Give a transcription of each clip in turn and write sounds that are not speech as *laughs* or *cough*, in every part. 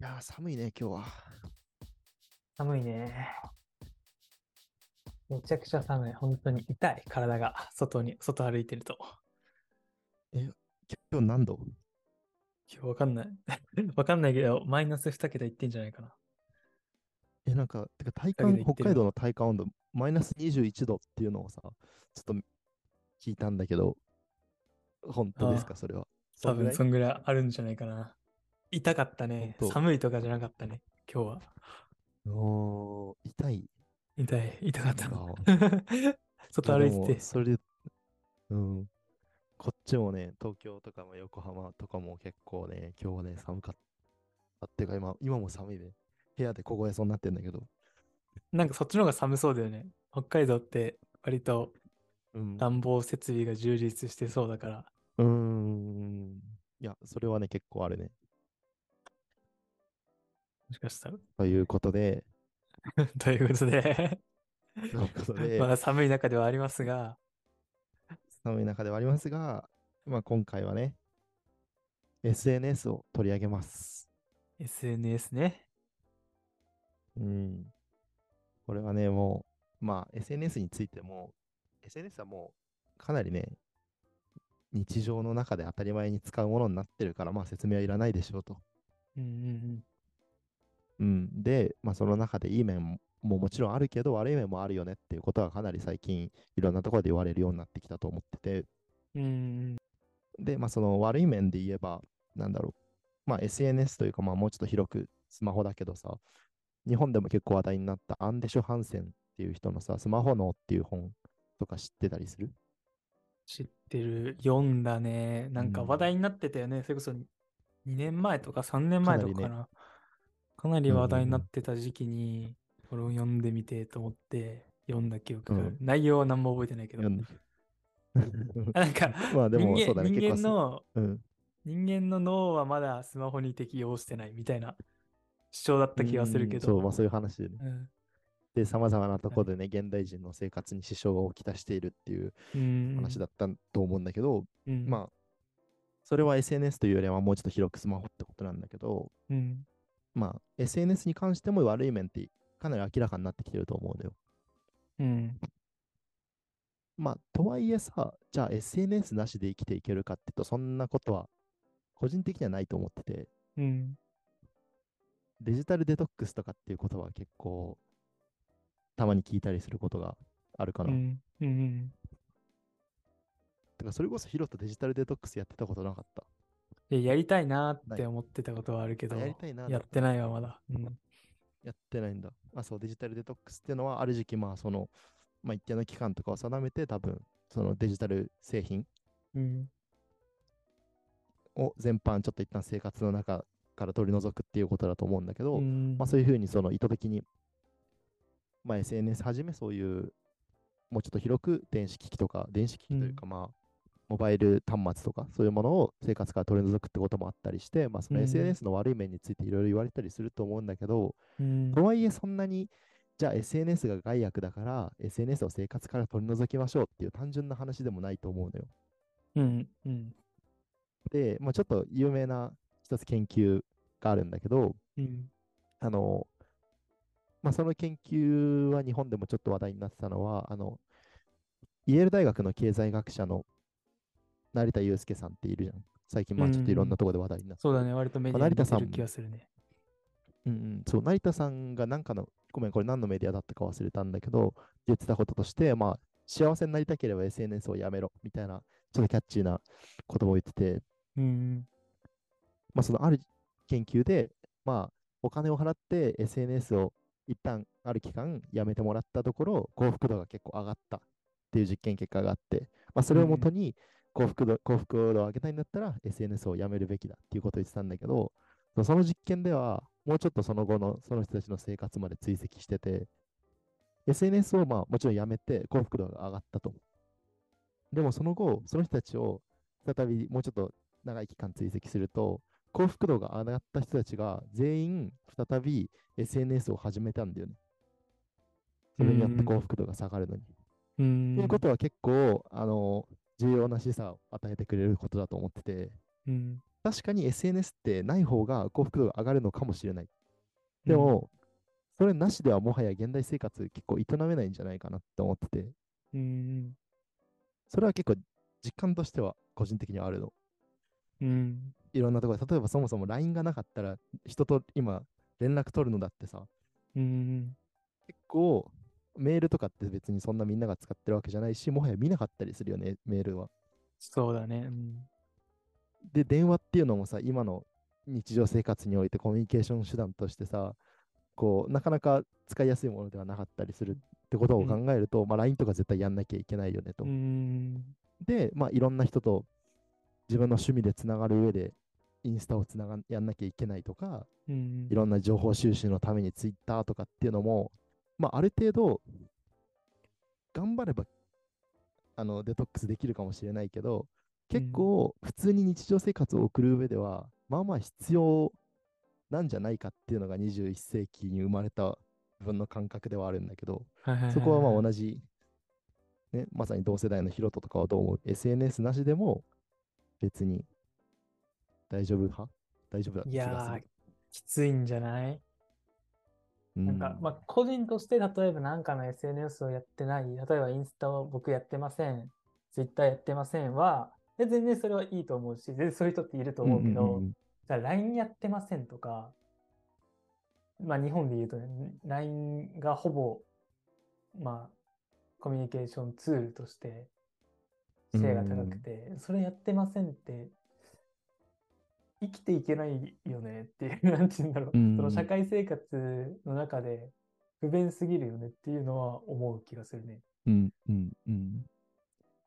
いやー、寒いね、今日は。寒いね。めちゃくちゃ寒い。本当に痛い、体が。外に、外歩いてると。今日何度？今日わかんない。*laughs* わかんないけど、マイナス2桁いってんじゃないかな。え、なんか、てか体感、北海道の体感温度、マイナス21度っていうのをさ、ちょっと聞いたんだけど、本当ですか、それは。多分そんぐらいあるんじゃないかな。痛かったね。本当寒いとかじゃなかったね。今日は。おー、痛い。痛い、痛かったあ。*laughs* 外歩いてて。それで、うん。こっちもね、東京とかも横浜とかも結構ね、今日はね、寒かった。っていうか今、今も寒いね。部屋で凍えそうになってんだけど。なんかそっちの方が寒そうだよね。北海道って割とうん。暖房設備が充実してそうだから。うーん。いや、それはね、結構あるね。もしかしたら。ということで、*laughs* ということで、*laughs* まあ寒い中ではありますが、寒い中ではありますが、まあ、今回はね、SNS を取り上げます。SNS ね。うん。これはね、もう、まあ、SNS についても、SNS はもう、かなりね、日常の中で当たり前に使うものになってるから、まあ、説明はいらないでしょうと。うんうんうん。で、まあ、その中でいい面ももちろんあるけど、悪い面もあるよねっていうことはかなり最近、いろんなところで言われるようになってきたと思ってて、うん。うんで、まあ、その悪い面で言えば、なんだろう。まあ、SNS というか、まあ、もうちょっと広くスマホだけどさ、日本でも結構話題になったアンデシュ・ハンセンっていう人のさ、スマホ脳っていう本とか知ってたりする？知ってる。読んだね。なんかうん話題になってたよね。それこそ2年前とか3年前とかかかなりな。かなり話題になってた時期に、これを読んでみてと思って、読んだ記憶がある。うん内容は何も覚えてないけど。読んだ *laughs* あなんか、*laughs* まあでも人間そうだね人間結構の、うん。人間の脳はまだスマホに適用してないみたいな主張だった気がするけど。うんそう、まあそういう話でね。うんで、様々なところでね、現代人の生活に支障をきたしているっていううん。話だったと思うんだけど、うん。まあ、それは SNS というよりはもうちょっと広くスマホってことなんだけど、うん。まあ、SNS に関しても悪い面ってかなり明らかになってきてると思うのよ。うん。まあ、とはいえさ、じゃあ SNS なしで生きていけるかっていうと、そんなことは個人的にはないと思ってて、うん。デジタルデトックスとかっていうことは結構、たまに聞いたりすることがあるかな。うん。うん。てか、それこそヒロとデジタルデトックスやってたことなかった。でやりたいなって思ってたことはあるけど、あやりたいなやってないわ、まだ。うん。やってないんだ。あ、そう、デジタルデトックスっていうのは、ある時期、まあ、その、まあ、一定の期間とかを定めて、多分、そのデジタル製品うん。を全般、ちょっと一旦生活の中から取り除くっていうことだと思うんだけど、うんまあ、そういうふうに、その意図的に、まあ、SNS はじめ、そういう、もうちょっと広く電子機器とか、電子機器というか、まあ、モバイル端末とか、そういうものを生活から取り除くってこともあったりして、まあ、そのうん SNS の悪い面についていろいろ言われたりすると思うんだけど、うんとはいえそんなに、じゃあ SNS が害悪だから、SNS を生活から取り除きましょうっていう単純な話でもないと思うのよ。うん。うん。で、まあ、ちょっと有名な一つ研究があるんだけど、うん。あの、まあ、その研究は日本でもちょっと話題になってたのは、あの、イェール大学の経済学者の成田悠介さんっているじゃん。最近、まあちょっといろんなところで話題になってそうだね、割とメディアに出てる気がするね。うんうん、そう、成田さんがなんかの、ごめん、これ何のメディアだったか忘れたんだけど、言ってたこととして、まあ、幸せになりたければ SNS をやめろ、みたいな、ちょっとキャッチーな言葉を言ってて、うん。まあ、そのある研究で、まあ、お金を払って SNS を一旦ある期間やめてもらったところ、幸福度が結構上がったっていう実験結果があって、まあ、それをもとに幸福度、幸福度を上げたいんだったら SNS をやめるべきだっていうことを言ってたんだけど、その実験では、もうちょっとその後のその人たちの生活まで追跡してて、SNS をまあもちろんやめて幸福度が上がったと。でもその後、その人たちを再びもうちょっと長い期間追跡すると、幸福度が上がった人たちが全員再び SNS を始めたんだよね。それによって幸福度が下がるのに。うん。ということは結構、あの、重要な示唆を与えてくれることだと思ってて、うん。確かに SNS ってない方が幸福度が上がるのかもしれない。でも、それなしではもはや現代生活結構営めないんじゃないかなって思ってて、うん。それは結構実感としては個人的にはあるの。うん。いろんなところで、例えばそもそも LINE がなかったら人と今連絡取るのだってさ、うん。結構メールとかって別にそんなみんなが使ってるわけじゃないし、もはや見なかったりするよね、メールは。そうだね。うん。で、電話っていうのもさ、今の日常生活においてコミュニケーション手段としてさ、こう、なかなか使いやすいものではなかったりするってことを考えると、まあ LINE とか絶対やんなきゃいけないよねと。うん。で、まあいろんな人と自分の趣味でつながる上で、インスタをつながやんなきゃいけないとか、うんいろんな情報収集のためにツイッターとかっていうのも、まあ、ある程度、頑張ればあのデトックスできるかもしれないけど、結構普通に日常生活を送る上では、まあまあ必要なんじゃないかっていうのが21世紀に生まれた自分の感覚ではあるんだけど、そこはまあ同じ、ね、まさに同世代のヒロトとかはどう思う ?SNS なしでも別に大丈夫派？大丈夫だっていやーる。、きついんじゃない？なんか、まあ、個人として例えば何かの SNS をやってない、例えばインスタを僕やってません、ツイッターやってませんは、で全然それはいいと思うし、全然そういう人っていると思うけど、んんんじゃあ LINE やってませんとか、まあ日本で言うとね、LINE がほぼ、まあ、コミュニケーションツールとして性が高くて、それやってませんって、生きていけないよねっていう、*laughs* なんて言うんだろう、うん。その社会生活の中で不便すぎるよねっていうのは思う気がするね。うんうんうん。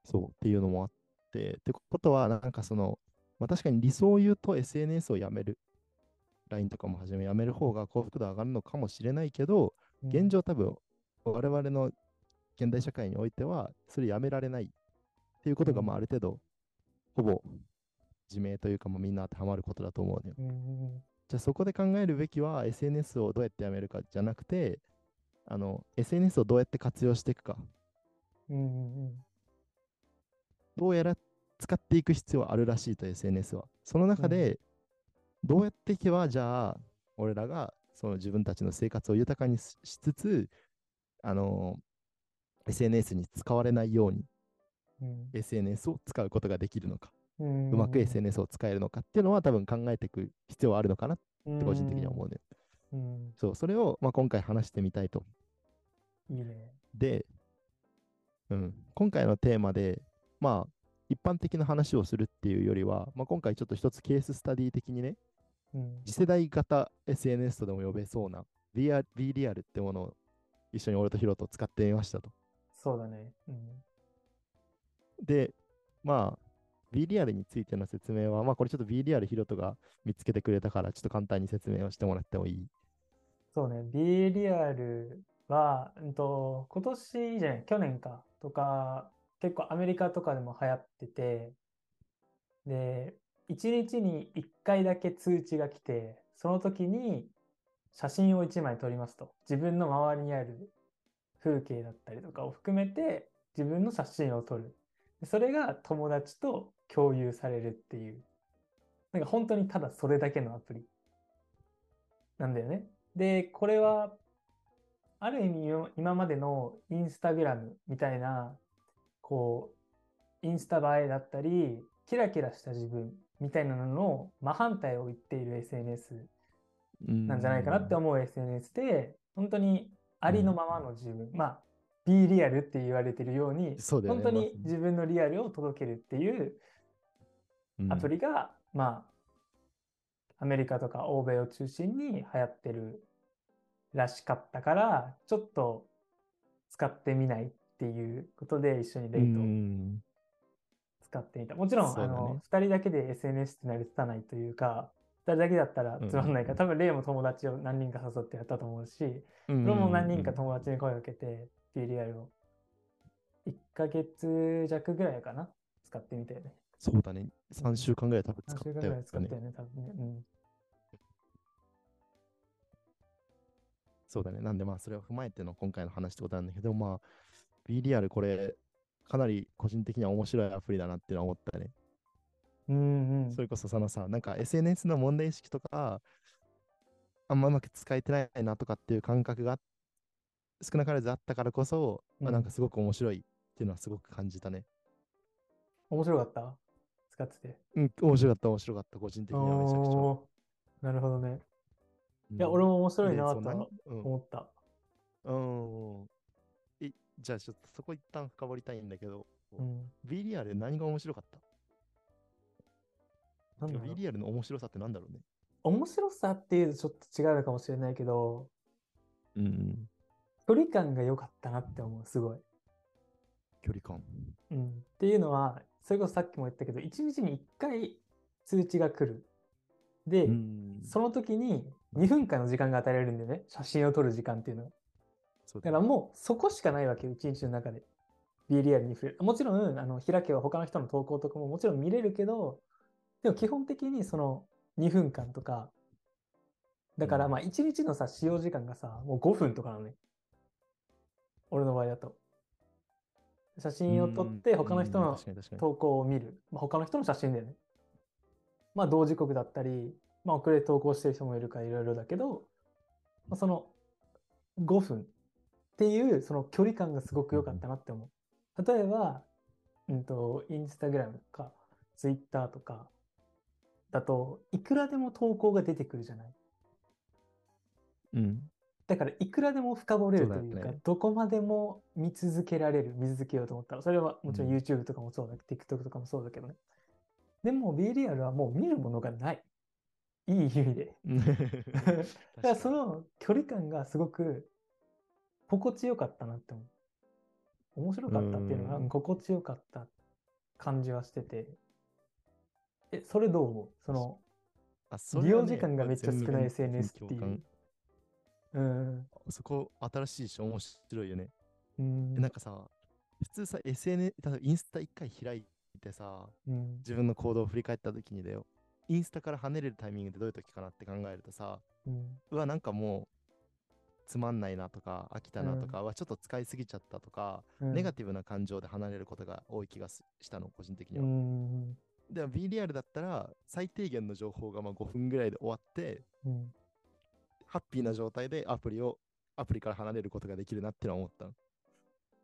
そうっていうのもあって、ってことは、なんかその、まあ、確かに理想を言うと SNS をやめる、LINE とかもはじめやめる方が幸福度上がるのかもしれないけど、うん。現状多分、我々の現代社会においては、それやめられないっていうことが、うんまあある程度、ほぼ自明というか、まあ、みんな当てはまることだと思うのよ。じゃあそこで考えるべきは SNS をどうやってやめるかじゃなくて、あの SNS をどうやって活用していくか。どうやら使っていく必要はあるらしいと SNS は。その中で、どうやっていけば、じゃあ、俺らがその自分たちの生活を豊かにししつつ、あの SNS に使われないようにうん SNS を使うことができるのか、ううまく SNS を使えるのかっていうのは多分考えていく必要はあるのかなって個人的には思うね。うん。そう、それを、まあ、今回話してみたいと。いいね。で、うん、今回のテーマで、まあ、一般的な話をするっていうよりは、まあ、今回ちょっと一つケーススタディ的にね、うん次世代型 SNS とでも呼べそうな V リアルってものを一緒に俺とヒロと使ってみましたと。そうだね。うんで、まあ、V リアルについての説明は、まあこれちょっと V リアルヒロトが見つけてくれたから、ちょっと簡単に説明をしてもらってもいいそうね、B リアルは、うんと、今年じゃない、去年か、とか、結構アメリカとかでも流行ってて、で、1日に1回だけ通知が来て、その時に写真を1枚撮りますと。自分の周りにある風景だったりとかを含めて、自分の写真を撮る。それが友達と共有されるっていう。なんか本当にただそれだけのアプリ。なんだよね。で、これは、ある意味よ今までのインスタグラムみたいな、こう、インスタ映えだったり、キラキラした自分みたいなのの真反対を言っている SNS なんじゃないかなって思う SNS で、本当にありのままの自分、まあ、B リアルって言われてるように、本当に。自分のリアルを届けるっていうアプリが、まあ、アメリカとか欧米を中心に流行ってるらしかったから、ちょっと使ってみないっていうことで一緒にレイト使ってみた。もちろん、ねあの、2人だけで SNS って成り立たないというか、2人だけだったらつまんないから、多分レイも友達を何人か誘ってやったと思うし、うん俺も何人か友達に声をかけて、B リアルを1ヶ月弱ぐらいかな使ってみたよね。そうだね。3週間ぐらい多分使3った週間ぐらよねい使ったよ。ね、多分ね。うん。そうだね。なんでまあそれを踏まえての今回の話ってことなんだけど、まあ B リアルこれかなり個人的には面白いアプリだなっていうのは思ったね。うんうんそれこそそのさ、なんか SNS の問題意識とか、あんまうまく使えてないなとかっていう感覚が少なからずあったからこそ、まあ、うんなんかすごく面白いっていうのはすごく感じたね。面白かった？使ってて。うん、面白かった、面白かった、個人的にはめちゃくちゃ。なるほどね。うんいや、俺も面白いでなとはそう何うん思った。うん。え、じゃあちょっとそこ一旦深掘りたいんだけど、うん。B リアル何が面白かった？なんだろ ?B うリアルの面白さってなんだろうね。面白さっていうとちょっと違うのかもしれないけど、うん。距離感が良かったなって思う、すごい。距離感。うん。っていうのは、それこそさっきも言ったけど、1日に1回通知が来る。で、うん。その時に2分間の時間が与えられるんだよね。写真を撮る時間っていうのが。そうだからもうそこしかないわけよ、1日の中で。B リアルに触れる。もちろん、あの開けば他の人の投稿とかももちろん見れるけど、でも基本的にその2分間とか、だからうんまあ1日のさ、使用時間がさ、もう5分とかなのね。俺の場合だと。写真を撮って他の人うんの投稿を見る。まあ、他の人の写真だよね。まあ同時刻だったり、まあ遅れて投稿してる人もいるからいろいろだけど、まあ、その5分っていうその距離感がすごく良かったなって思う。例えば、うんと、インスタグラムとか、ツイッターとかだといくらでも投稿が出てくるじゃない。うん。だからいくらでも深掘れるというか、ねどこまでも見続けられる、見続けようと思ったら、それはもちろんうん YouTube とかもそうだけど、TikTok とかもそうだけどね。でも B リアルはもう見るものがない。いい意味で。*laughs* だからその距離感がすごく心地よかったなって思う。面白かったっていうのは、うんうん心地よかった感じはしてて。え、それどう思う？その、利用時間がめっちゃ少ない SNS ってい共う。うん。感そこ新しいし面白いよね。うんえなんかさ、普通さ、SNS、インスタ一回開いてさ、うん。自分の行動を振り返った時にだよ、インスタから離れるタイミングでどういう時かなって考えるとさ、うん。うわ、なんかもう、つまんないなとか、飽きたなとか、うわちょっと使いすぎちゃったとか、うんネガティブな感情で離れることが多い気がすしたの、個人的にうは。ん。でも B リアルだったら、最低限の情報がまあ5分ぐらいで終わって、うん。ハッピーな状態でアプリを、アプリから離れることができるなってのは思った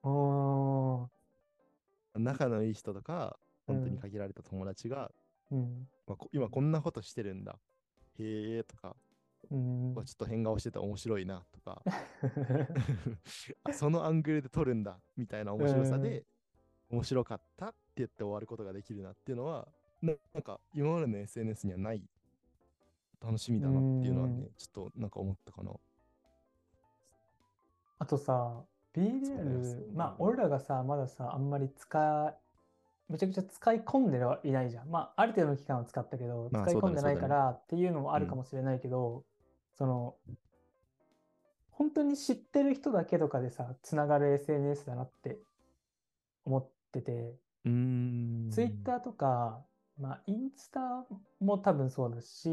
の。仲のいい人とか、本当うんに限られた友達が、うん。まあこ今こんなことしてるんだ。へえとか、うんちょっと変顔してて面白いなとか、*laughs* あそのアングルで撮るんだみたいな面白さで、面白かったって言って終わることができるなっていうのは、ななんか今までの SNS にはない楽しみだなっていうのはうんね、ちょっとなんか思ったかな。あとさ、B リアルまあ、俺らがさ、まださ、あんまり使い、めちゃくちゃ使い込んではいないじゃん。まあ、ある程度の期間は使ったけど、まあ使い込んでないそうだねからっていうのもあるうんかもしれないけど、その、本当に知ってる人だけとかでさ、つながる SNS だなって思ってて、うーん。Twitter とか、まあ、インスタも多分そうだし、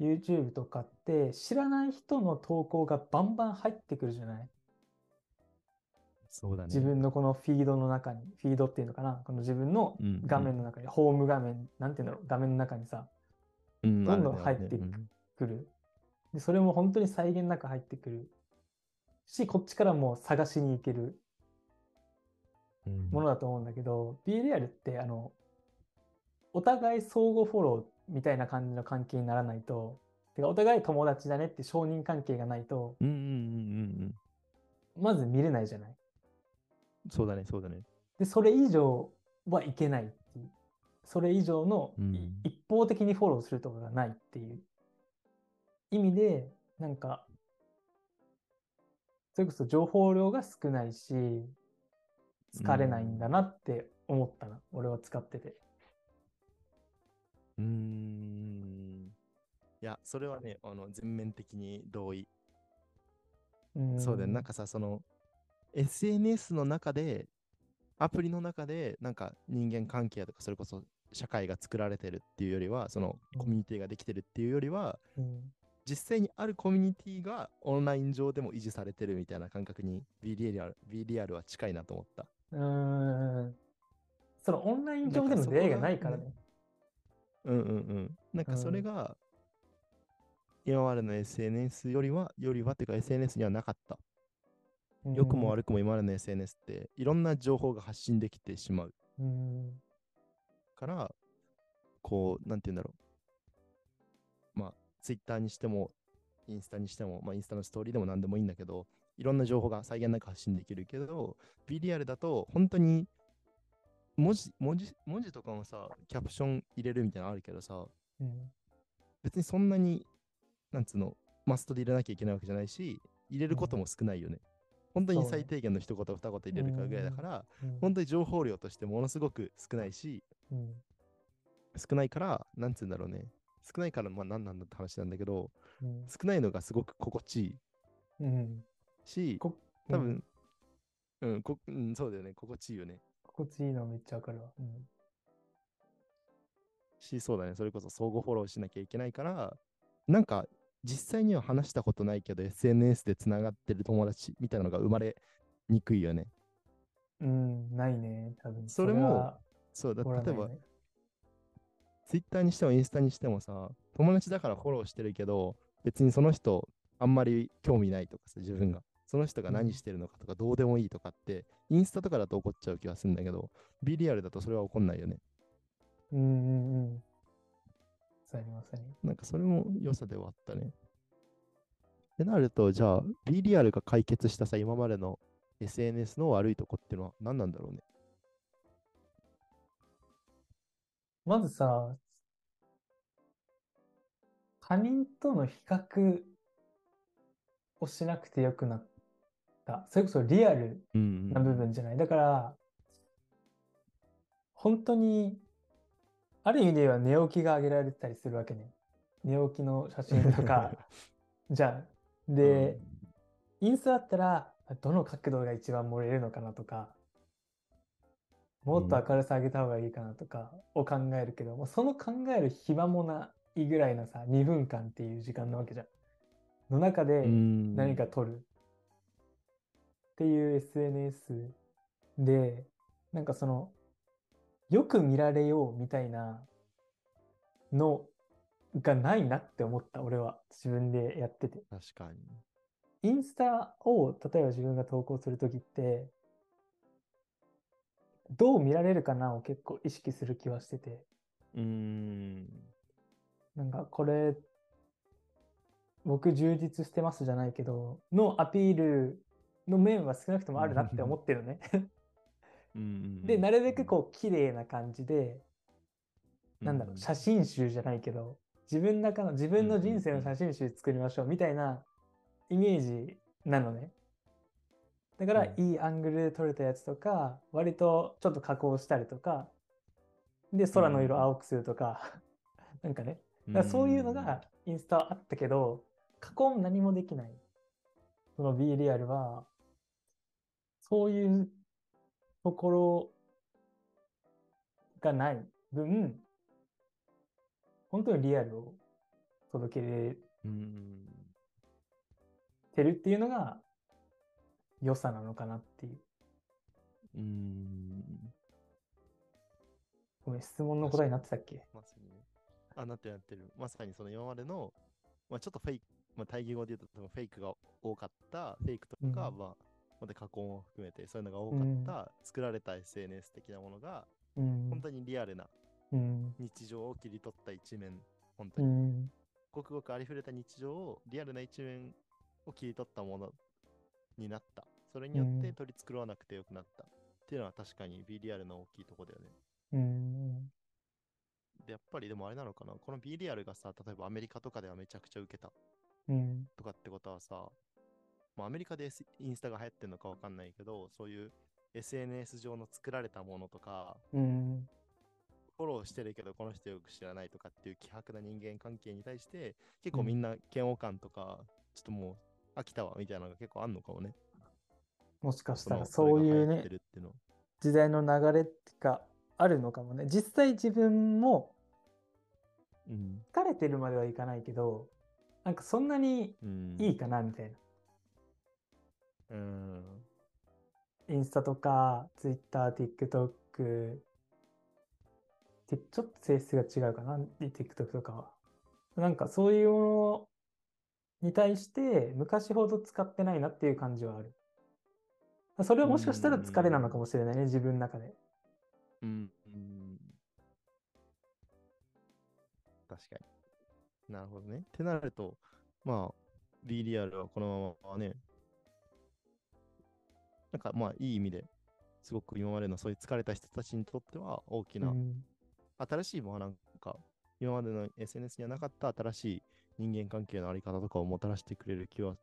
YouTube とかって知らない人の投稿がバンバン入ってくるじゃない？そうだね。自分のこのフィードの中に、フィードっていうのかな？この自分のうんうん。画面の中に、ホーム画面、なんていうんだろう、画面の中にさ、うんどんどん入っていくある。で、それも本当に際限なく入ってくる。し、こっちからも探しに行ける。うん。ものだと思うんだけど、B リアルって、あの、お互い相互フォローみたいな感じの関係にならないと、てかお互い友達だねって承認関係がないと、うんうんうんうんうん。まず見れないじゃない。そうだね、そうだね。で、それ以上はいけないっていう。それ以上の一方的にフォローするとかがないっていう意味で、なんか、それこそ情報量が少ないし、疲れないんだなって思ったな。俺は使ってて。うーん。いや、それはね、あの全面的に同意。そうだよね。なんかさ、その、SNS の中で、アプリの中で、なんか人間関係とか、それこそ社会が作られてるっていうよりは、そのうんコミュニティができてるっていうよりは、うん実際にあるコミュニティがオンライン上でも維持されてるみたいな感覚に B リアル B リアルは近いなと思った。うーん。そのオンライン上での出会いがないからね。うんうんうん。なんかそれが、今までの SNS よりは、よりはっていうか SNS にはなかった。良くも悪くも今までの SNS っていろんな情報が発信できてしまううん。から、こう、なんて言うんだろう。まあ、Twitter にしても、インスタにしても、まあ、インスタのストーリーでも何でもいいんだけど、いろんな情報が際限なく発信できるけど、BDR だと本当に文字、文字、文字とかもさ、キャプション入れるみたいなのあるけどさ、うん。別にそんなに、なんつうの、マストで入れなきゃいけないわけじゃないし、入れることも少ないよね。本当に最低限の一言二言入れるかぐらいだから、うん本当に情報量としてものすごく少ないし、うん。少ないから、なんつうんだろうね。少ないから、まあ何なんだって話なんだけど、うん。少ないのがすごく心地いいうん。し、こ多うん分、うん、こうん、そうだよね。心地いいよね。心地いいのめっちゃわかるわ。うん。し、そうだね。それこそ相互フォローしなきゃいけないから、なんか、実際には話したことないけど、SNS でつながってる友達みたいなのが生まれにくいよね。うん、ないね、多分。それもはそうだ、例えば、Twitter にしてもインスタにしてもさ、友達だからフォローしてるけど、別にその人、あんまり興味ないとかさ、自分が。その人が何してるのかとか、どうでもいいとかって、インスタとかだと怒っちゃう気がするんだけど、B リアルだとそれは怒んないよね。うんうんうん。そうやりますね。なんかそれも良さではあったね。ってなると、じゃあ、B リアルが解決したさ、今までの SNS の悪いとこっていうのは何なんだろうね。まずさ、他人との比較をしなくてよくなった。それこそリアルうんな部分じゃない。だから、本当に、ある意味では寝起きが上げられてたりするわけね。寝起きの写真とか、*laughs* じゃん。で、インスタだったら、どの角度が一番盛れるのかなとか、もっと明るさ上げた方がいいかなとかを考えるけど、もうその考える暇もないぐらいのさ、2分間っていう時間なわけじゃん。の中でうん何か撮るっていう SNS で、なんかその、よく見られようみたいなのがないなって思った、俺は自分でやってて。確かに。インスタを例えば自分が投稿するときって、どう見られるかなを結構意識する気はしてて、うーん。なんかこれ、僕充実してますじゃないけど、のアピールの面は少なくともあるなって思ってるね。で、なるべくこう綺麗な感じで、なんだろう、う写真集じゃないけど、自分の中の自分の人生の写真集作りましょうみたいなイメージなのね。だから、うん。いいアングルで撮れたやつとか、割とちょっと加工したりとか、で、空の色青くするとか、*laughs* なんかね、だからそういうのがインスタはあったけど、加工も何もできない。その B リアルは、そういうところがない分、本当にリアルを届けれうんてるっていうのが良さなのかなっていう。うんうんごめん、質問の答えになってたっけ？まさにね。あ、なってるなってる。まさにその今までの、まあ、ちょっとフェイク、まあ、対義語で言うとフェイクが多かった、フェイクとか、うんまあ、また加工も含めて、そういうのが多かった、作られた SNS 的なものが、うん。本当にリアルなうん。日常を切り取った一面、本当うに、ん。ごくごくありふれた日常を、リアルな一面を切り取ったものになった。それによってうん取り繕わなくてよくなった。っていうのは確かに B リアルの大きいところだよね。うん。で、やっぱりでもあれなのかな、この B リアルがさ、例えばアメリカとかではめちゃくちゃ受けたうん。とかってことはさ、まあ、アメリカでインスタが流行ってるのかわかんないけど、そういう SNS 上の作られたものとか、うん。フォローしてるけどこの人よく知らないとかっていう希薄な人間関係に対して、結構みんな嫌悪感とか、ちょっともう飽きたわみたいなのが結構あんのかもね。もしかしたらのそういうね。時代の流れがあるのかもね。実際自分もうん。疲れてるまではいかないけど、なんかそんなにうん。いいかなみたいな。うん。インスタとか、ツイッター、TikTok てちょっと性質が違うかな、TikTok とかは。なんかそういうものに対して昔ほど使ってないなっていう感じはある。それはもしかしたら疲れなのかもしれないね、自分の中で。うん。うん確かに。なるほどね。ってなると、まあ、B リアルはこのままね、なんかまあ、いい意味ですごく今までのそういう疲れた人たちにとっては大きな、うん新しい、まあなんか、今までの SNS にはなかった新しい人間関係のあり方とかをもたらしてくれる気は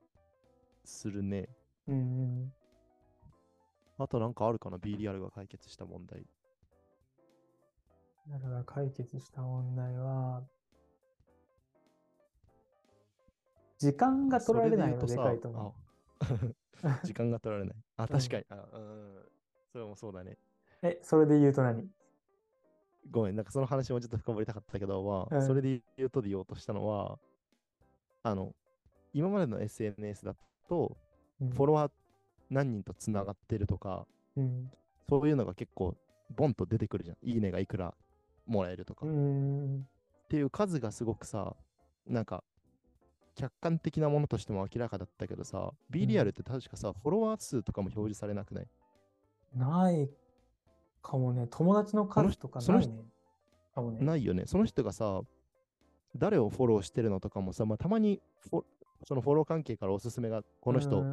するね。うんうん。あとなんかあるかな ?B リアルが解決した問題。だから解決した問題は、時間が取られないのでかいと思う。*laughs* 時間が取られない。あ、うん確かに。あうん。それもそうだね。え、それで言うと何？ごめん、なんかその話もちょっと深掘りたかったけど、まあ、うんそれで言うとで言おうとしたのは、あの、今までの SNS だと、フォロワー何人とつながってるとか、うん。そういうのが結構、ボンと出てくるじゃん。いいねがいくらもらえるとか。うっん。ていう数がすごくさ、なんか、客観的なものとしても明らかだったけどさ、B リアルって確かさ、フォロワー数とかも表示されなくない？ないかもね。友達の数とかその人ないね。かもね。ないよね。その人がさ、誰をフォローしてるのとかもさ、まあ、たまにフォそのフォロー関係からおすすめが、この人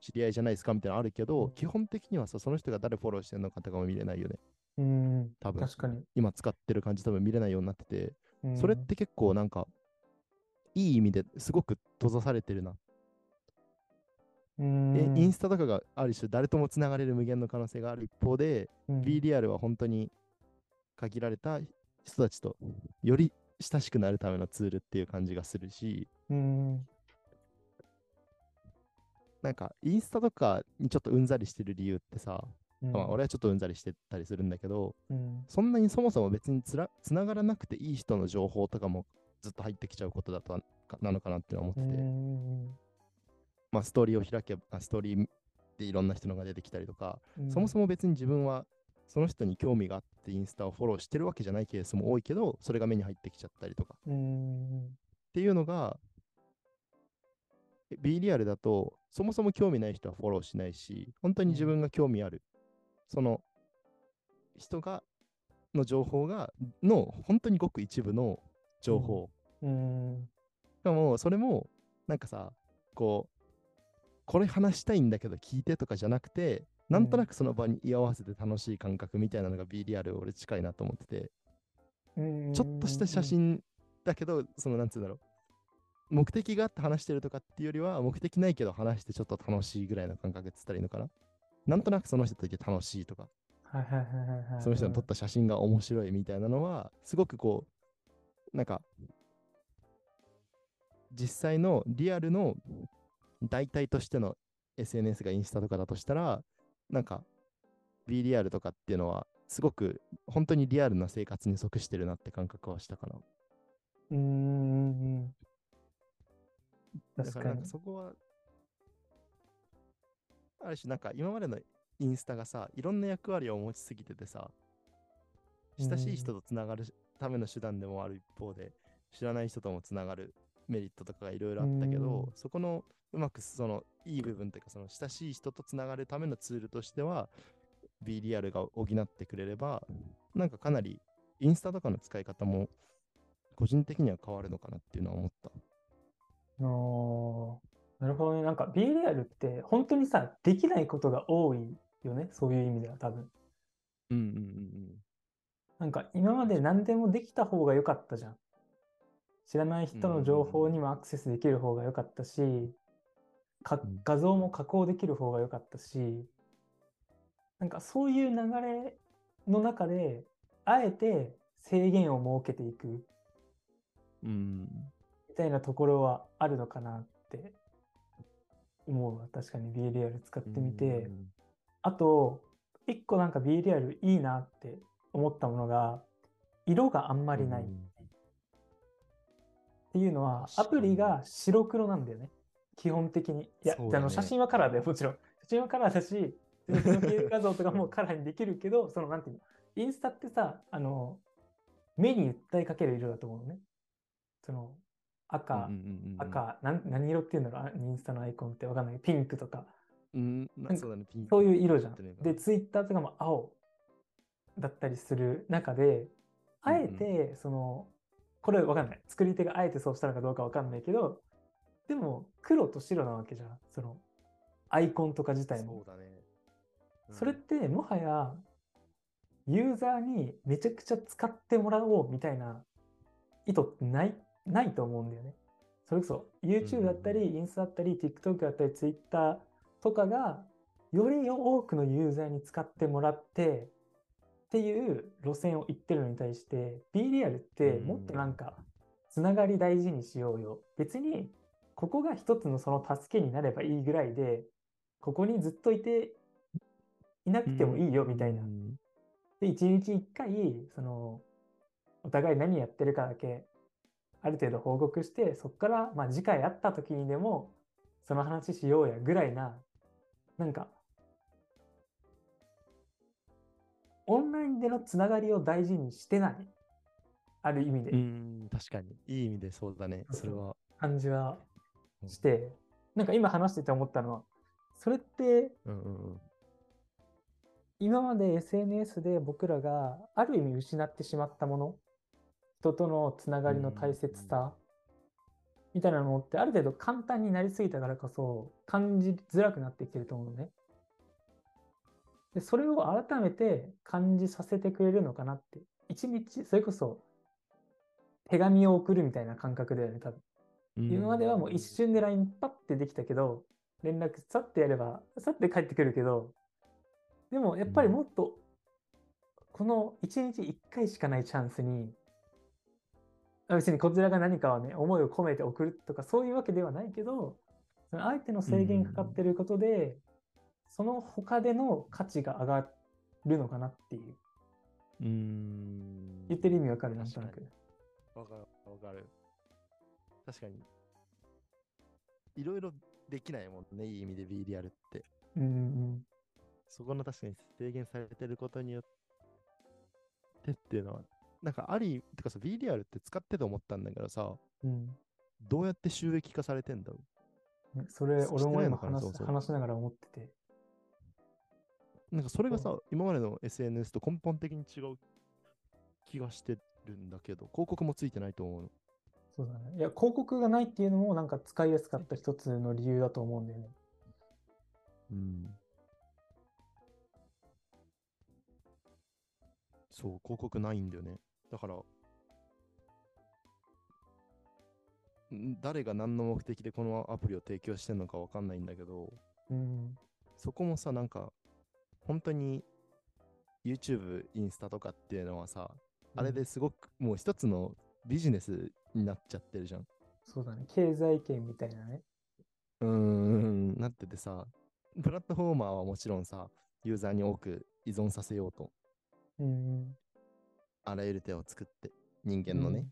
知り合いじゃないですかみたいなのあるけど、うん基本的にはさ、その人が誰フォローしてるのかとかも見れないよね。うん。多分。確かに。今使ってる感じ多分見れないようになってて、うんそれって結構なんか、いい意味ですごく閉ざされてるな。うんえインスタとかがある種誰ともつながれる無限の可能性がある一方で、うん B リアルは本当に限られた人たちとより親しくなるためのツールっていう感じがするし、うん。なんかインスタとかにちょっとうんざりしてる理由ってさ、うんまあ、俺はちょっとうんざりしてたりするんだけど、うん。そんなにそもそも別につらつながらなくていい人の情報とかもずっと入ってきちゃうことだとなのかなって思うってて、ん。まあストーリーを開けば、ストーリーでいろんな人のが出てきたりとか、うんそもそも別に自分はその人に興味があってインスタをフォローしてるわけじゃないケースも多いけど、それが目に入ってきちゃったりとかうん。っていうのが、え B リアルだと、そもそも興味ない人はフォローしないし、本当に自分が興味ある、その人が、の情報が、の、本当にごく一部の情報。うん。しかも、それも、なん。かさ、こう、これ話したいん。だけど聞いてとかじゃなくて、なん。となくその場に居合わせて楽しい感覚みたいなのが B リアル俺近いなと思ってて、うん。ちょっとした写真だけど、そのなん。つうん。だろう。目的があって話してるとかっていうよりは、目的ないけど話してちょっと楽しいぐらいの感覚って言ったらいいのかな。なん。となくその人といて楽しいとか、その人の撮った写真が面白いみたいなのは、すごくこう、なんか、実際のリアルの代替としての SNS がインスタとかだとしたら、なんか B リアルとかっていうのは、すごく本当にリアルな生活に即してるなって感覚はしたかな。うんうんうん。確かにだからなんか。そこは、ある種なんか今までのインスタがさ、いろんな役割を持ちすぎててさ、親しい人とつながるための手段でもある一方で、知らない人ともつながるメリットとかがいろいろあったけど、うんそこのうまくそのいい部分というか、その親しい人とつながるためのツールとしては、B リアルが補ってくれれば、なんかかなりインスタとかの使い方も個人的には変わるのかなっていうのは思った。あーなるほどね。なんか B リアルって本当にさ、できないことが多いよね。そういう意味では多分。うんうんうんなんか今まで何でもできた方が良かったじゃん。知らない人の情報にもアクセスできる方が良かったし、かうん画像も加工できる方が良かったし、なんかそういう流れの中で、あえて制限を設けていくうん。うん。みたいなところはあるのかなって思うわ。確かに B リアル使ってみて。あと、一個なんか B リアルいいなって思ったものが、色があんまりない。っていうのは、アプリが白黒なんだよね。基本的に。いや、ねあの写真はカラーでもちろん。写真はカラーだし、画像とかもカラーにできるけど、そのなんていうの、インスタってさ、あの、目に訴えかける色だと思うのね。その赤、うんうんうんうん。赤、なん何色っていうんだろう、あインスタのアイコンってわかんない。ピンクとか、うん、なかなんそうだね、いう色じゃん。で、ツイッターとかも青だったりする中で、あえて、その、これわかんない。作り手があえてそうしたのかどうかわかんないけど、でも黒と白なわけじゃん。その、アイコンとか自体も。そうだね。うんそれってもはやユーザーにめちゃくちゃ使ってもらおうみたいな意図ってないないと思うんだよね。それこそ YouTube だったり、インスタだったり、TikTok だったり、Twitter とかがより多くのユーザーに使ってもらってっていう路線を行ってるのに対して B リアルってもっとなんかつながり大事にしようよ。別にここが一つのその助けになればいいぐらいでここにずっといていなくてもいいよみたいなう。んで、一日一回、その、お互い何やってるかだけ、ある程度報告して、そこから、まあ次回会った時にでも、その話しようやぐらいな、なんか、オンラインでのつながりを大事にしてない。ある意味でう、ん、確かに。いい意味でそうだね。それは。感じはうんして、なんか今話してて思ったのは、それってうんうんうん。今まで SNS で僕らがある意味失ってしまったもの人とのつながりの大切さみたいなのってある程度簡単になりすぎたからこそ感じづらくなってきてると思うのね。でそれを改めて感じさせてくれるのかなって。一日それこそ手紙を送るみたいな感覚だよね多分。今まではもう一瞬で LINE パッてできたけど、連絡さってやれば、さって帰ってくるけど、でもやっぱりもっと、この一日一回しかないチャンスに、あ別にこちらが何かはね、思いを込めて送るとかそういうわけではないけど、相手の制限かかってることで、その他での価値が上がるのかなっていう。うーん。言ってる意味わかるなんとなく。わかる、わかる。確かに。いろいろできないもんね、いい意味で B リアルって。うんうんそこの確かに制限されてることによってっていうのは、なんかあり、てかさ、B リアルって使ってて思ったんだけどさ、うん。どうやって収益化されてんだろうん、それ、俺も今話しながら思ってて。うなんかそれがさ、今までの SNS と根本的に違う気がしてるんだけど、広告もついてないと思うの。そうだね。いや、広告がないっていうのもなんか使いやすかった一つの理由だと思うんだよね。うん。そう、広告ないんだよね。だから、ん誰が何の目的でこのアプリを提供してんのかわかんないんだけど、うん。そこもさ、なんか、本当に YouTube、インスタとかっていうのはさ、あれですごくもう一つのビジネスになっちゃってるじゃん。そうだね。経済圏みたいなね。うーん、なっててさ、プラットフォーマーはもちろんさ、ユーザーに多く依存させようと、うん。あらゆる手を作って、人間のね、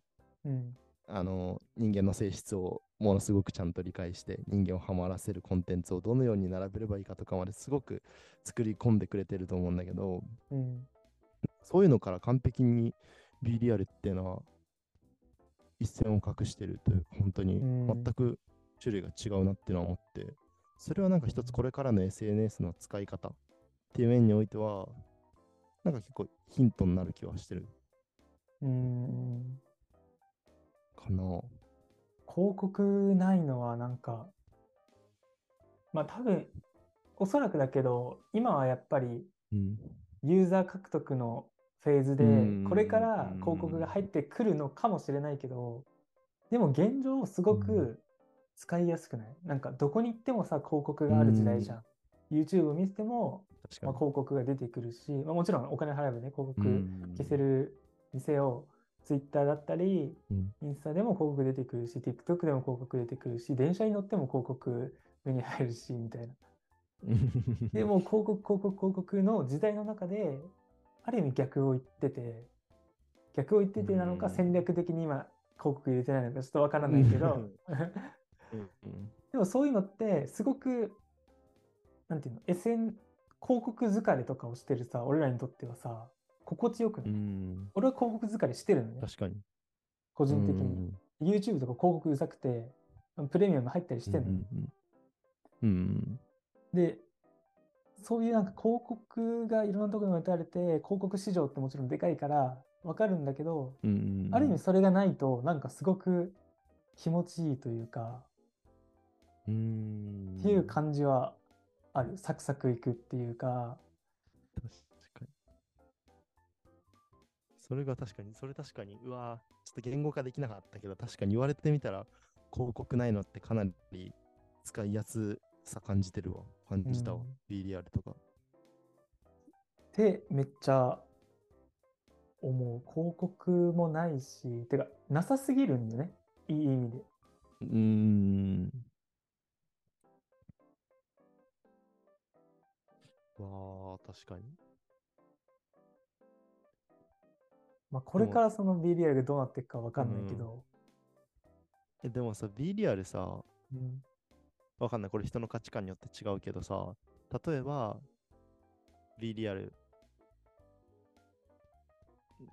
うん。あの、人間の性質をものすごくちゃんと理解して、人間をハマらせるコンテンツをどのように並べればいいかとかまですごく作り込んでくれてると思うんだけど、うん。そういうのから完璧に B リアルっていうのは一線を画してるというか、本当にうん全く種類が違うなっていうのは思って、それはなんか一つこれからの SNS の使い方っていう面においては、なんか結構ヒントになる気はしてるうん。かな。広告ないのはなんか、まあ多分、おそらくだけど、今はやっぱりうん。ユーザー獲得のフェーズでうん、これから広告が入ってくるのかもしれないけど、でも現状すごうく使いやすくない？なんかどこに行ってもさ、広告がある時代じゃん。YouTube を見てても、まあ。広告が出てくるし、まあ、もちろんお金払えばね、広告うん消せる店を Twitter だったり、うん。インスタでも広告出てくるし、TikTok でも広告出てくるし、電車に乗っても広告目に入るし、みたいな。*laughs* でもう広告、広告、広告の時代の中で、ある意味逆を言ってて、逆を言っててなのか、うん。戦略的に今、広告入れてないのか、ちょっとわからないけど、*laughs* でもそういうのって、すごく、なんていうの、SN、広告疲れとかをしてるさ、俺らにとってはさ、心地よくうない、ん。俺は広告疲れしてるのね、確かに。個人的に。うん YouTube とか広告うざくて、プレミアム入ったりしてんの、うんうんうん。で、そういうなんか広告がいろんなところに打たれて、広告市場ってもちろんでかいからわかるんだけど。ある意味それがないと、なんかすごく気持ちいいというか、うん。っていう感じはある。サクサクいくっていうか。それが確かに、それ確かに、うわーちょっと言語化できなかったけど、確かに言われてみたら、広告ないのってかなり使いやすさ感じてるわ。感じたわ。うん B リアルとか。ってめっちゃ思う。広告もないし、てか、なさすぎるんだよね。いい意味で。うーん。わあ、確かに。まあ、これからその B リアルがどうなっていくかわかんないけど、え、でもさ、B リアルさ、うん。わかんない。これ人の価値観によって違うけどさ、例えば、B リアル、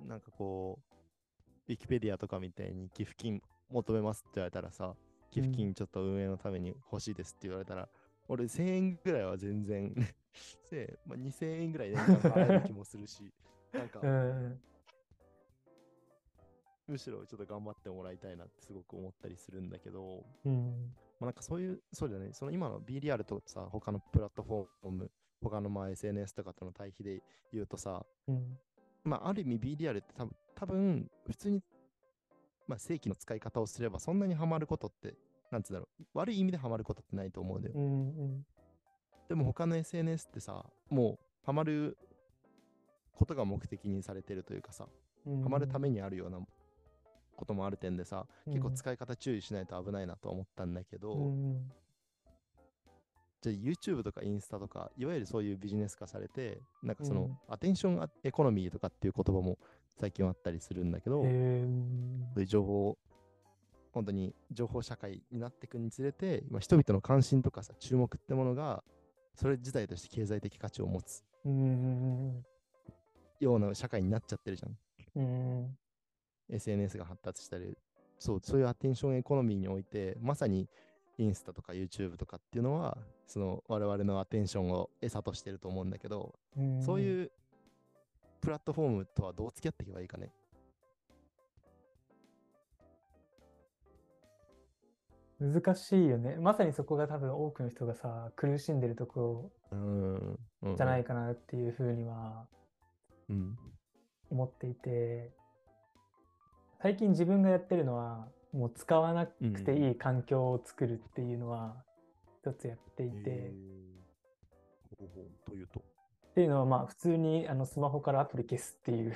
なんかこう、ウィキペディアとかみたいに寄付金求めますって言われたらさ、寄付金ちょっと運営のために欲しいですって言われたら、俺1000円ぐらいは全然、*laughs* せまあ、2000円ぐらい年間払える気もするし、なんか、うんむしろちょっと頑張ってもらいたいなってすごく思ったりするんだけど、うん。まあ、なんかそういう、そうだよね、その今の B リアルとさ、他のプラットフォーム、他のまあ SNS とかとの対比で言うとさ、うん。まあある意味 B リアルって多分、多分普通に、まあ正規の使い方をすればそんなにハマることって、なんつうんだろう、悪い意味でハマることってないと思うんだよ。うんうん。でも他の SNS ってさ、もうハマることが目的にされてるというかさ、うん。ハマるためにあるようなこともある点でさ、結構うん使い方注意しないと危ないなとは思ったんだけど、うんじゃあ YouTube とかインスタとか、いわゆるそういうビジネス化されて、なんかその、うん。アテンションエコノミーとかっていう言葉も最近はあったりするんだけど、へそうーいう情報、本当に情報社会になっていくにつれて、まあ、人々の関心とかさ、注目ってものが、それ自体として経済的価値を持つような社会になっちゃってるじゃんうん SNS が発達したり、そう、そういうアテンションエコノミーにおいて、まさにインスタとか YouTube とかっていうのは、その我々のアテンションを餌としてると思うんだけど、うんそういうプラットフォームとはどう付き合っていけばいいかね？難しいよね。まさにそこが多分多くの人がさ、苦しんでるとこうん。ろじゃないかなっていうふうにはうん。思っていて、最近自分がやってるのは、もう使わなくていい環境を作るっていうのは一つやっていて、えーほうほうというと？っていうのはまあ普通にあのスマホからアプリ消すっていう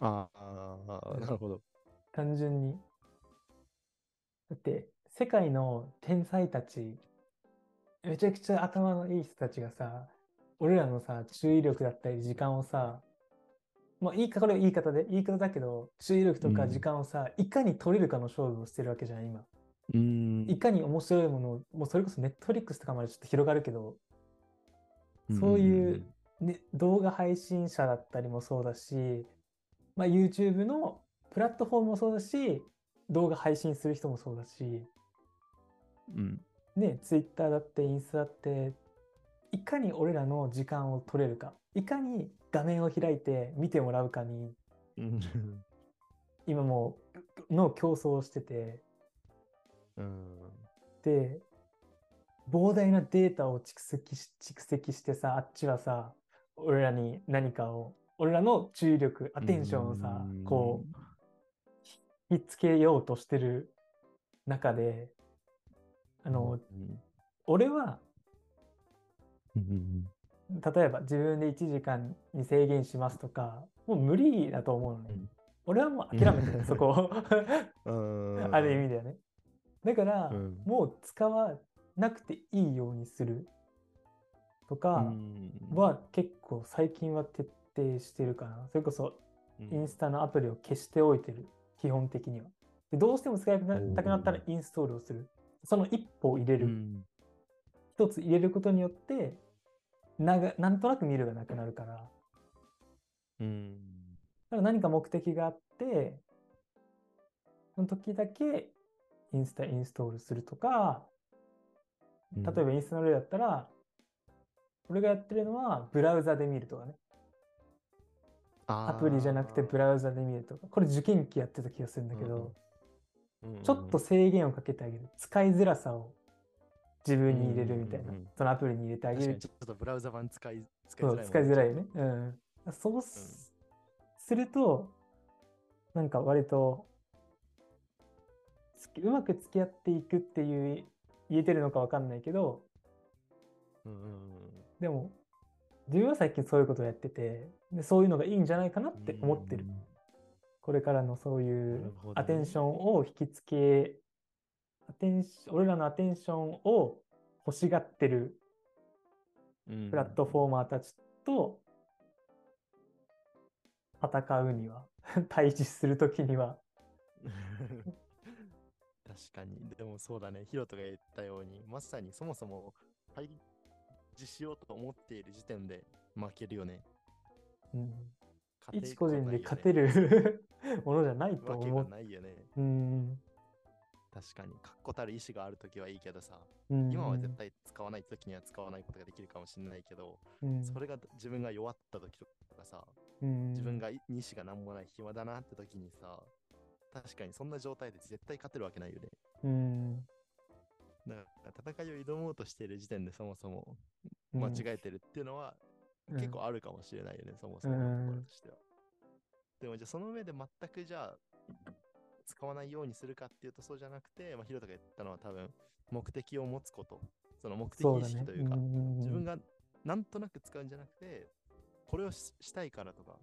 ああああ、なるほど。単純に。だって世界の天才たち、めちゃくちゃ頭のいい人たちがさ、俺らのさ、注意力だったり時間をさ、まあいいか、これは言い方で、言い方だけど、注意力とかうん時間をさ、いかに取れるかの勝負をしてるわけじゃん、今。うーん。いかに面白いものを、もうそれこそネットフリックスとかまでちょっと広がるけど、そういうね、動画配信者だったりもそうだし、まあ、YouTube のプラットフォームもそうだし、動画配信する人もそうだし、うん。ね、Twitter だってインスタだって、いかに俺らの時間を取れるか、いかに画面を開いて見てもらうかに、うん。今もうの競争をしてて、うん。で、膨大なデータを蓄積し蓄積してさ、あっちはさ、俺らに何かを、俺らの注意力、アテンションをさ、こう、引きつけようとしてる中で、あうん、の、うん俺は、うん例えば自分で1時間に制限しますとか、もう無理だと思うのね。うん俺はもう諦めてる、*laughs* そこを。うん。*laughs* ある意味ではね。だから、うんもう使わなくていいようにするとうかん、は結構最近は徹底してるかな。それこそうんインスタのアプリを消しておいてる、基本的には。でどうしても使いたくなったらインストールをする。その一歩を入れる。うん一つ入れることによって、ながなんとなく見るがなくなるから。うん。だから何か目的があって、その時だけインスタインストールするとか、例えばインスタの例だったら、俺がやってるのはブラウザで見るとかね。アプリじゃなくてブラウザで見るとか。これ受験期やってた気がするんだけど、うんちょっと制限をかけてあげる。使いづらさを自分に入れるみたいなうんうんうん。そのアプリに入れてあげる。ちょっとブラウザ版使い使いづらいね使いづらいよね。うん。そうす,、すると、なんか割と、つきうまく付き合っていくっていう言えてるのかわかんないけど、うんうんうんでも、自分は最近そういうことをやってて、でそういうのがいいんじゃないかなって思ってる。これからのそういなうアテンションを引きつけ、アテンシ俺らのアテンションを欲しがってるうんプラットフォーマーたちと戦うには、*laughs* 対峙するときには、*laughs* 確かに。でもそうだね。ヒロトが言ったように、まさにそもそも対峙しようと思っている時点で負けるよね。うん、一個人で勝てるる *laughs* ものじゃないとわけ思う。がないよね。うん確かに。確固たる意志があるときはいいけどさ、うん今は絶対使わないときには使わないことができるかもしれないけど、うんそれが自分が弱ったときとかさ、うん自分が意志が何もない暇だなってときにさ、確かにそんな状態で絶対勝てるわけないよね。うんだから戦いを挑もうとしている時点でそもそもうん間違えてるっていうのはうん結構あるかもしれないよね、そもそものところとしては。でもじゃあその上で全くじゃあ使わないようにするかっていうとそうじゃなくて、まあ、ヒロトが言ったのは多分目的を持つこと、その目的意識というか、ん自分がなんとなく使うんじゃなくて、これをししたいからとか、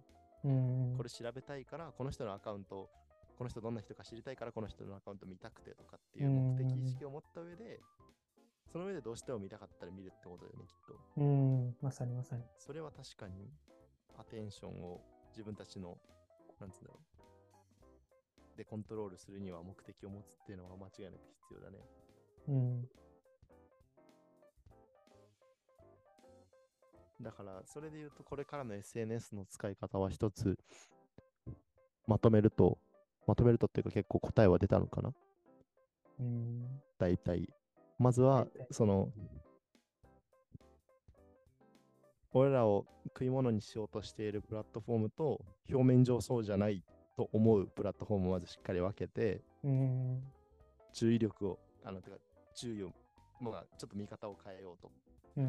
うんこれ調べたいから、この人のアカウント、この人どんな人か知りたいから、この人のアカウント見たくてとかっていう目的意識を持った上で、その上でどうしても見たかったら見るってことだよね、きっと。うんまさにまさに。それは確かに、アテンションを自分たちの、なんつうんだろう。で、コントロールするには目的を持つっていうのは間違いなく必要だね。うんだから、それで言うと、これからの SNS の使い方は一つ、まとめると、まとめるとっていうか結構答えは出たのかな？うん大体。まずはその、俺らを食い物にしようとしているプラットフォームと、表面上そうじゃないと思うプラットフォームをまずしっかり分けて、注意力を、あの、てか、注意を、まあ、ちょっと見方を変えようと。う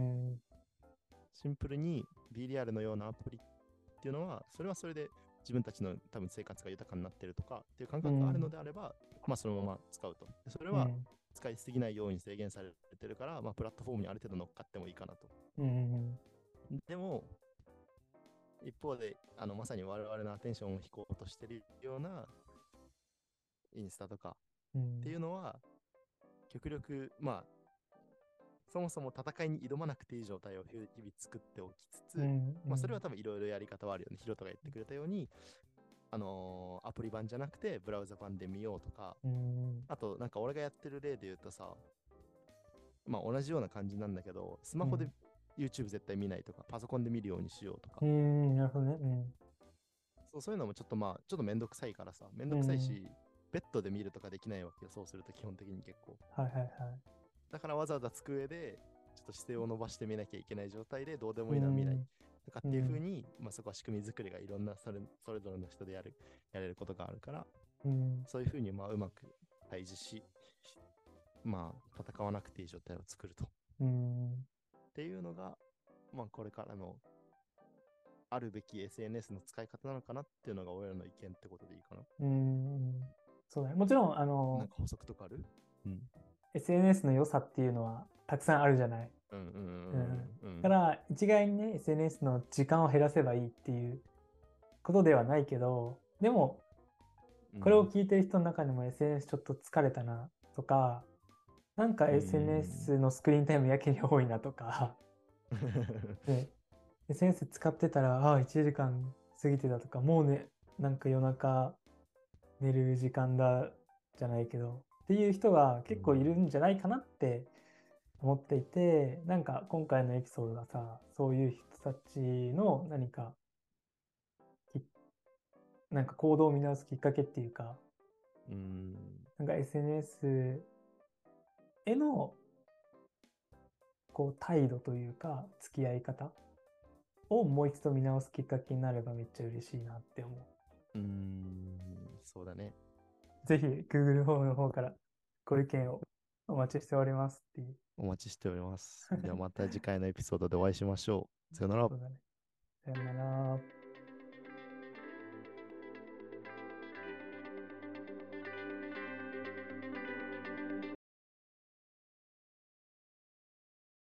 シンプルに BDR のようなアプリっていうのは、それはそれで自分たちの多分生活が豊かになってるとかっていう感覚があるのであれば、まあそのまま使うと。それは使いすぎないように制限されてるから、まあプラットフォームにある程度乗っかってもいいかなと。でも、一方で、あのまさに我々のアテンションを引こうとしてるようなインスタとかうん。っていうのは、極力、まあ、そもそも戦いに挑まなくていい状態を日々作っておきつつ、うんまあ、それは多分いろいろやり方はあるよね。ヒロトが言ってくれたように、あのーアプリ版じゃなくてブラウザ版で見ようとか、うん。あとなんか俺がやってる例で言うとさ、まあ同じような感じなんだけど、スマホでうん YouTube 絶対見ないとか、パソコンで見るようにしようとか、うんなるほどね。うんそうそういうのもちょっとまあ、ちょっとめんどくさいからさ、めんどくさいし、ベッドで見るとかできないわけよ、そうすると基本的に結構。はいはいはい。だからわざわざ机で、ちょっと姿勢を伸ばして見なきゃいけない状態で、どうでもいいなら見ない。とかっていう風に、まあそこは仕組み作りがいろんなそれそれぞれの人でやる、やれることがあるから、うんそういう風にまあうまく対峙し、まあ戦わなくていい状態を作ると。うんっていうのが、まあこれからのあるべき SNS の使い方なのかなっていうのが俺らの意見ってことでいいかな。うんそうだね。もちろん、あなんのか、補足とかある？うん。SNS の良さっていうのはたくさんあるじゃない。うんうんうんうん。だから、一概にね、SNS の時間を減らせばいいっていうことではないけど、でも、うんこれを聞いてる人の中にも SNS ちょっと疲れたなとか、なんかうん SNS のスクリーンタイムやけに多いなとか、*laughs* で SNS 使ってたら、ああ、1時間過ぎてたとか、もうね、なんか夜中寝る時間だじゃないけど、っていう人が結構いるんじゃないかなって思っていて、なんか今回のエピソードがさ、そういう人たちの何かなんか行動を見直すきっかけっていうか、うーん。なんか SNS へのこう態度というか付き合い方をもう一度見直すきっかけになればめっちゃ嬉しいなって思うーん。そうだね。う。ぜひ Google フォームの方からご意見をお待ちしておりますっていう。お待ちしております。ではまた次回のエピソードでお会いしましょう。さよなら。さよなら。